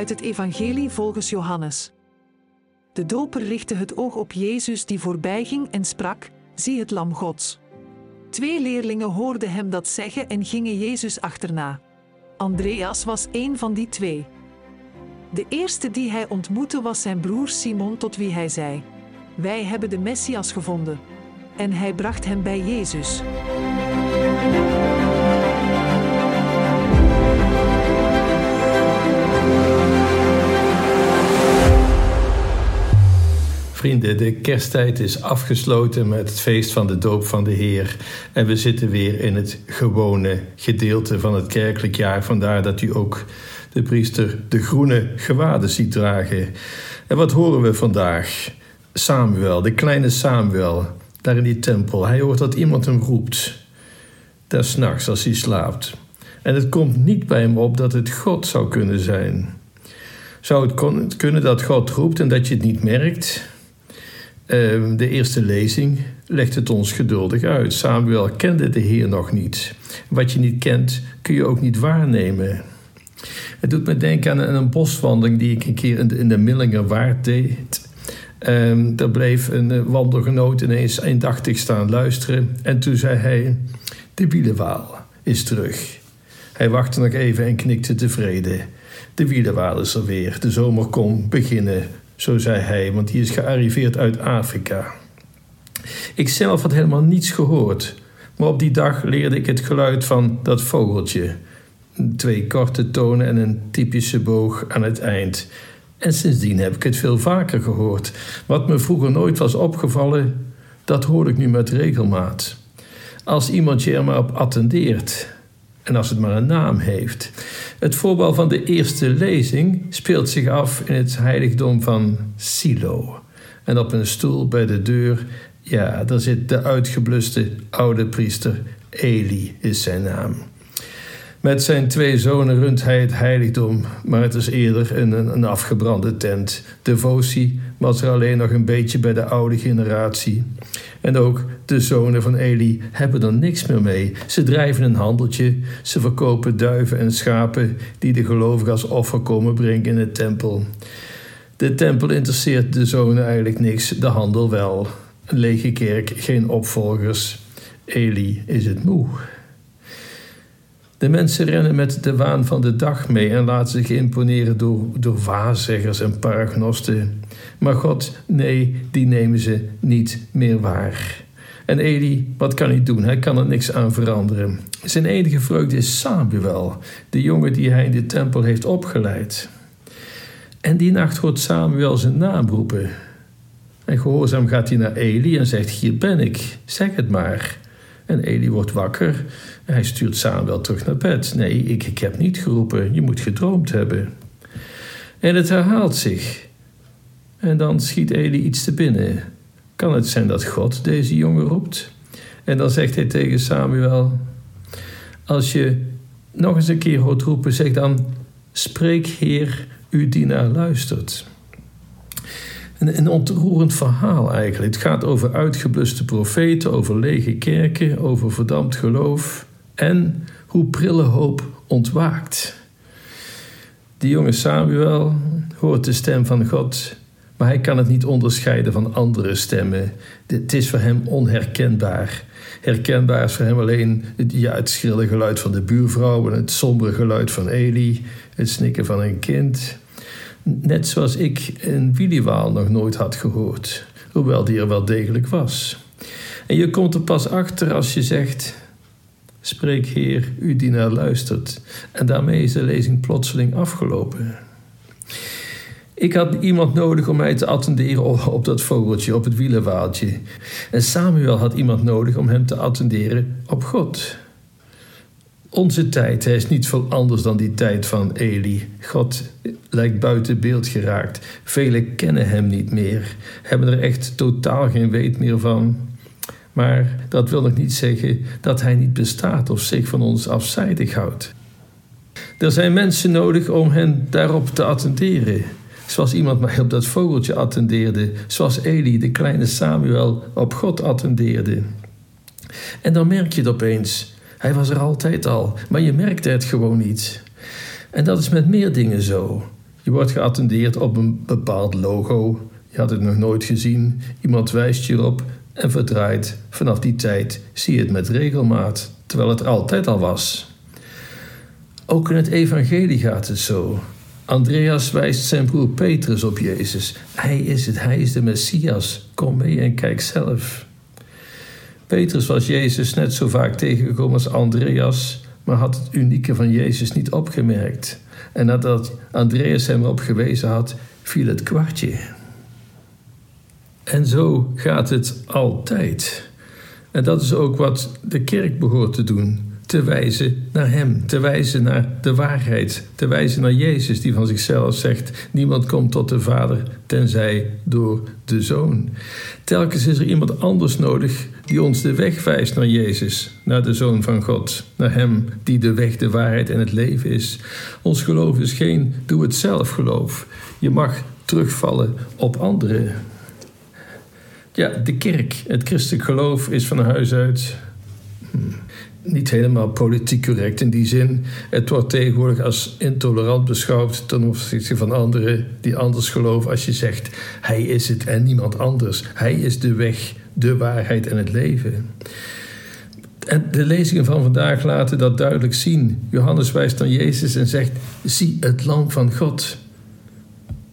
uit het Evangelie volgens Johannes. De doper richtte het oog op Jezus die voorbijging en sprak: Zie het lam Gods. Twee leerlingen hoorden hem dat zeggen en gingen Jezus achterna. Andreas was een van die twee. De eerste die hij ontmoette was zijn broer Simon, tot wie hij zei: Wij hebben de Messias gevonden. En hij bracht hem bij Jezus. Vrienden, de kersttijd is afgesloten met het feest van de doop van de Heer. En we zitten weer in het gewone gedeelte van het kerkelijk jaar. Vandaar dat u ook de priester de groene gewaden ziet dragen. En wat horen we vandaag? Samuel, de kleine Samuel, daar in die tempel. Hij hoort dat iemand hem roept. Daar s'nachts als hij slaapt. En het komt niet bij hem op dat het God zou kunnen zijn. Zou het kunnen dat God roept en dat je het niet merkt? Ehm, de eerste lezing legt het ons geduldig uit. Samuel kende de Heer nog niet. Wat je niet kent, kun je ook niet waarnemen. Het doet me denken aan een boswandeling die ik een keer in de, Millingerwaard deed. Um, daar bleef een eh, wandelgenoot ineens eendachtig staan luisteren. En toen zei hij: De wielenwaal is terug. Hij wachtte nog even en knikte tevreden. De wielenwaal is er weer. De zomer kon beginnen zo zei hij, want die is gearriveerd uit Afrika. Ik zelf had helemaal niets gehoord, maar op die dag leerde ik het geluid van dat vogeltje. Twee korte tonen en een typische boog aan het eind. En sindsdien heb ik het veel vaker gehoord. Wat me vroeger nooit was opgevallen, dat hoor ik nu met regelmaat. Als iemand je er maar op attendeert, en als het maar een naam heeft. Het voorbeeld van de eerste lezing speelt zich af in het heiligdom van Silo. En op een stoel bij de deur, ja, daar zit de uitgebluste oude priester Eli, is zijn naam. Met zijn twee zonen runt hij het heiligdom, maar het is eerder een, een afgebrande tent. Devotie was er alleen nog een beetje bij de oude generatie. En ook de zonen van Eli hebben er niks meer mee. Ze drijven een handeltje, ze verkopen duiven en schapen die de gelovigen als offer komen brengen in de tempel. De tempel interesseert de zonen eigenlijk niks, de handel wel. Een lege kerk, geen opvolgers. Eli is het moe. De mensen rennen met de waan van de dag mee en laten zich imponeren door, door waarzeggers en paragnosten. Maar God, nee, die nemen ze niet meer waar. En Eli, wat kan hij doen? Hij kan er niks aan veranderen. Zijn enige vreugde is Samuel, de jongen die hij in de tempel heeft opgeleid. En die nacht hoort Samuel zijn naam roepen. En gehoorzaam gaat hij naar Eli en zegt: Hier ben ik, zeg het maar. En Eli wordt wakker. Hij stuurt Samuel terug naar bed. Nee, ik, ik heb niet geroepen, je moet gedroomd hebben. En het herhaalt zich. En dan schiet Eli iets te binnen. Kan het zijn dat God deze jongen roept? En dan zegt hij tegen Samuel: Als je nog eens een keer hoort roepen, zeg dan: Spreek, Heer, uw dienaar luistert. Een, een ontroerend verhaal eigenlijk. Het gaat over uitgebluste profeten, over lege kerken, over verdampt geloof en hoe prille hoop ontwaakt. Die jonge Samuel hoort de stem van God, maar hij kan het niet onderscheiden van andere stemmen. Het is voor hem onherkenbaar. Herkenbaar is voor hem alleen het, ja, schrille geluid van de buurvrouw en het sombere geluid van Eli, het snikken van een kind. Net zoals ik een wielenwaal nog nooit had gehoord, hoewel die er wel degelijk was. En je komt er pas achter als je zegt: Spreek, Heer, u die naar luistert. En daarmee is de lezing plotseling afgelopen. Ik had iemand nodig om mij te attenderen op dat vogeltje, op het wielenwaaltje. En Samuel had iemand nodig om hem te attenderen op God. Onze tijd is niet veel anders dan die tijd van Eli. God lijkt buiten beeld geraakt. Velen kennen hem niet meer, hebben er echt totaal geen weet meer van. Maar dat wil nog niet zeggen dat hij niet bestaat of zich van ons afzijdig houdt. Er zijn mensen nodig om hen daarop te attenderen. Zoals iemand mij op dat vogeltje attendeerde, zoals Eli, de kleine Samuel, op God attendeerde. En dan merk je het opeens. Hij was er altijd al, maar je merkte het gewoon niet. En dat is met meer dingen zo. Je wordt geattendeerd op een bepaald logo. Je had het nog nooit gezien. Iemand wijst je erop en verdraait. Vanaf die tijd zie je het met regelmaat, terwijl het er altijd al was. Ook in het evangelie gaat het zo. Andreas wijst zijn broer Petrus op Jezus. Hij is het, hij is de Messias. Kom mee en kijk zelf. Petrus was Jezus net zo vaak tegengekomen als Andreas, maar had het unieke van Jezus niet opgemerkt. En nadat Andreas hem erop gewezen had, viel het kwartje. En zo gaat het altijd. En dat is ook wat de kerk behoort te doen te wijzen naar Hem, te wijzen naar de waarheid, te wijzen naar Jezus die van zichzelf zegt: Niemand komt tot de Vader tenzij door de Zoon. Telkens is er iemand anders nodig die ons de weg wijst naar Jezus, naar de Zoon van God, naar Hem die de weg, de waarheid en het leven is. Ons geloof is geen doe het zelf geloof. Je mag terugvallen op anderen. Ja, de kerk, het christelijk geloof is van huis uit. Hmm niet helemaal politiek correct in die zin. Het wordt tegenwoordig als intolerant beschouwd ten opzichte van anderen die anders geloven als je zegt hij is het en niemand anders. Hij is de weg, de waarheid en het leven. En de lezingen van vandaag laten dat duidelijk zien. Johannes wijst naar Jezus en zegt: Zie het lam van God.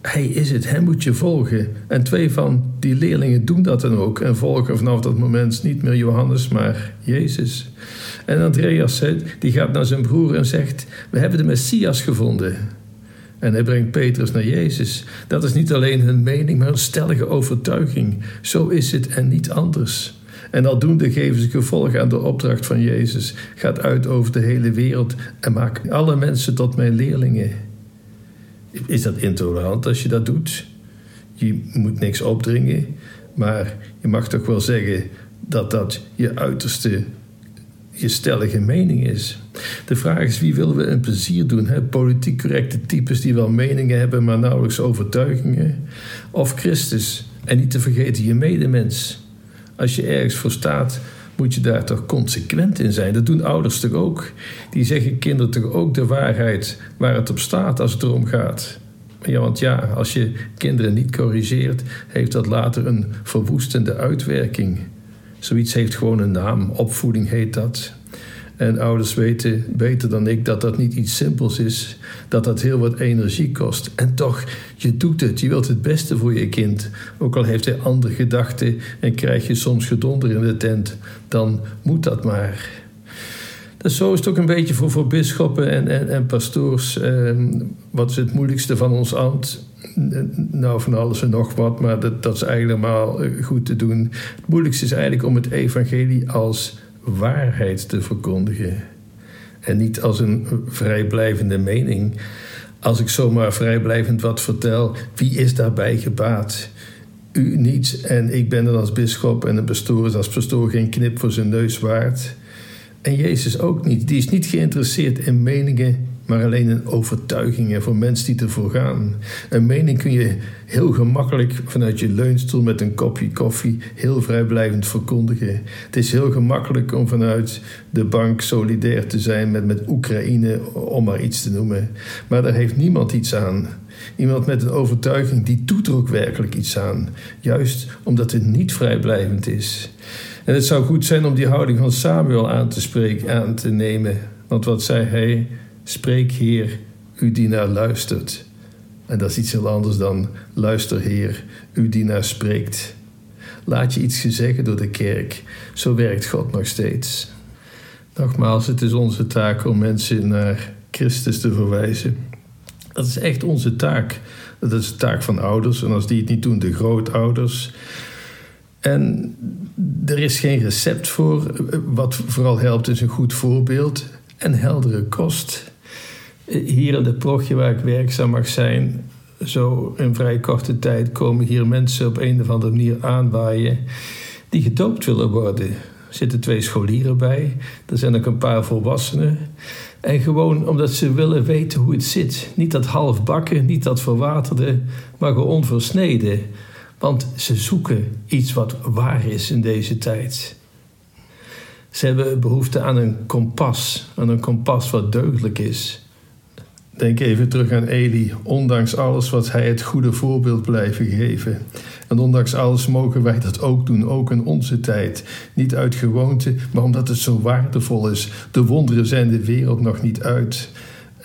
Hij is het, hem moet je volgen. En twee van die leerlingen doen dat dan ook en volgen vanaf dat moment niet meer Johannes, maar Jezus. En Andreas die gaat naar zijn broer en zegt: We hebben de Messias gevonden. En hij brengt Petrus naar Jezus. Dat is niet alleen hun mening, maar een stellige overtuiging. Zo is het en niet anders. En aldoende geven ze gevolg aan de opdracht van Jezus. Gaat uit over de hele wereld en maak alle mensen tot mijn leerlingen. Is dat intolerant als je dat doet? Je moet niks opdringen, maar je mag toch wel zeggen dat dat je uiterste je stellige mening is. De vraag is wie willen we een plezier doen? Hè? Politiek correcte types die wel meningen hebben, maar nauwelijks overtuigingen. Of Christus en niet te vergeten je medemens. Als je ergens voor staat, moet je daar toch consequent in zijn. Dat doen ouders toch ook. Die zeggen kinderen toch ook de waarheid waar het op staat als het erom gaat. Ja, want ja, als je kinderen niet corrigeert, heeft dat later een verwoestende uitwerking. Zoiets heeft gewoon een naam, opvoeding heet dat. En ouders weten beter dan ik dat dat niet iets simpels is, dat dat heel wat energie kost. En toch, je doet het, je wilt het beste voor je kind. Ook al heeft hij andere gedachten en krijg je soms gedonder in de tent, dan moet dat maar. Dus zo is het ook een beetje voor, voor bisschoppen en, en, en pastoors. Ehm, wat is het moeilijkste van ons ambt? nou, van alles en nog wat, maar dat, dat is eigenlijk maar eh, goed te doen. Het moeilijkste is eigenlijk om het evangelie als waarheid te verkondigen. En niet als een vrijblijvende mening. Als ik zomaar vrijblijvend wat vertel, wie is daarbij gebaat? U niet en ik ben er als bischop en een pastoor is als pastoor geen knip voor zijn neus waard. En Jezus ook niet. Die is niet geïnteresseerd in meningen maar alleen in overtuigingen voor mensen die ervoor gaan. Een mening kun je heel gemakkelijk vanuit je leunstoel met een kopje koffie heel vrijblijvend verkondigen. Het is heel gemakkelijk om vanuit de bank solidair te zijn met, met Oekraïne, om maar iets te noemen. Maar daar heeft niemand iets aan. Iemand met een overtuiging die doet er ook werkelijk iets aan, juist omdat het niet vrijblijvend is. En het zou goed zijn om die houding van Samuel aan te spreken, aan te nemen. Want wat zei hij? Spreek, Heer, uw dienaar luistert. En dat is iets heel anders dan luister, Heer, uw dienaar spreekt. Laat je iets gezegd door de kerk. Zo werkt God nog steeds. Nogmaals, het is onze taak om mensen naar Christus te verwijzen. Dat is echt onze taak. Dat is de taak van ouders. En als die het niet doen, de grootouders. En er is geen recept voor. Wat vooral helpt is een goed voorbeeld en heldere kost hier in de progje waar ik werkzaam mag zijn, zo in vrij korte tijd komen hier mensen op een of andere manier aanwaaien die gedoopt willen worden. Er zitten twee scholieren bij, er zijn ook een paar volwassenen. En gewoon omdat ze willen weten hoe het zit. Niet dat halfbakken, niet dat verwaterde, maar gewoon versneden. Want ze zoeken iets wat waar is in deze tijd. Ze hebben behoefte aan een kompas, aan een kompas wat deugdelijk is Denk even terug aan Eli. Ondanks alles wat hij het goede voorbeeld blijven geven. En ondanks alles mogen wij dat ook doen, ook in onze tijd. Niet uit gewoonte, maar omdat het zo waardevol is. De wonderen zijn de wereld nog niet uit.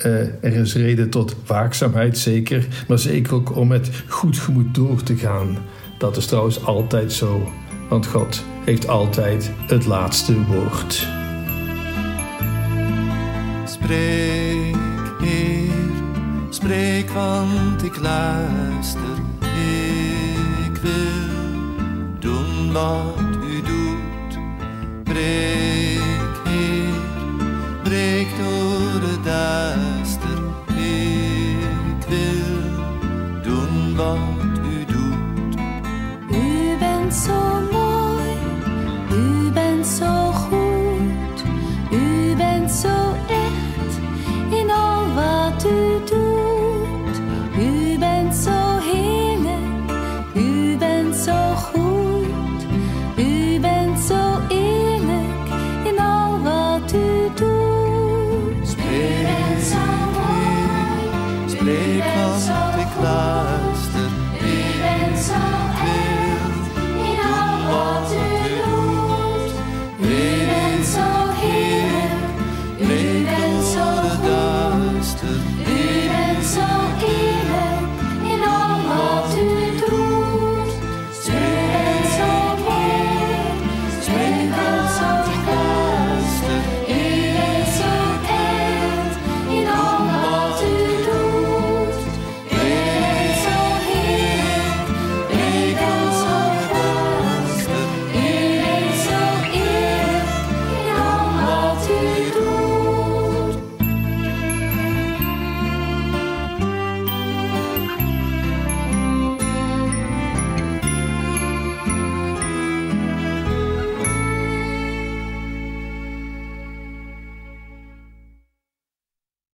Eh, er is reden tot waakzaamheid, zeker, maar zeker ook om met goed gemoed door te gaan. Dat is trouwens altijd zo, want God heeft altijd het laatste woord. Spreek, Heer, spreek, want ik luister. Ik wil doen wat u doet. Spreek. to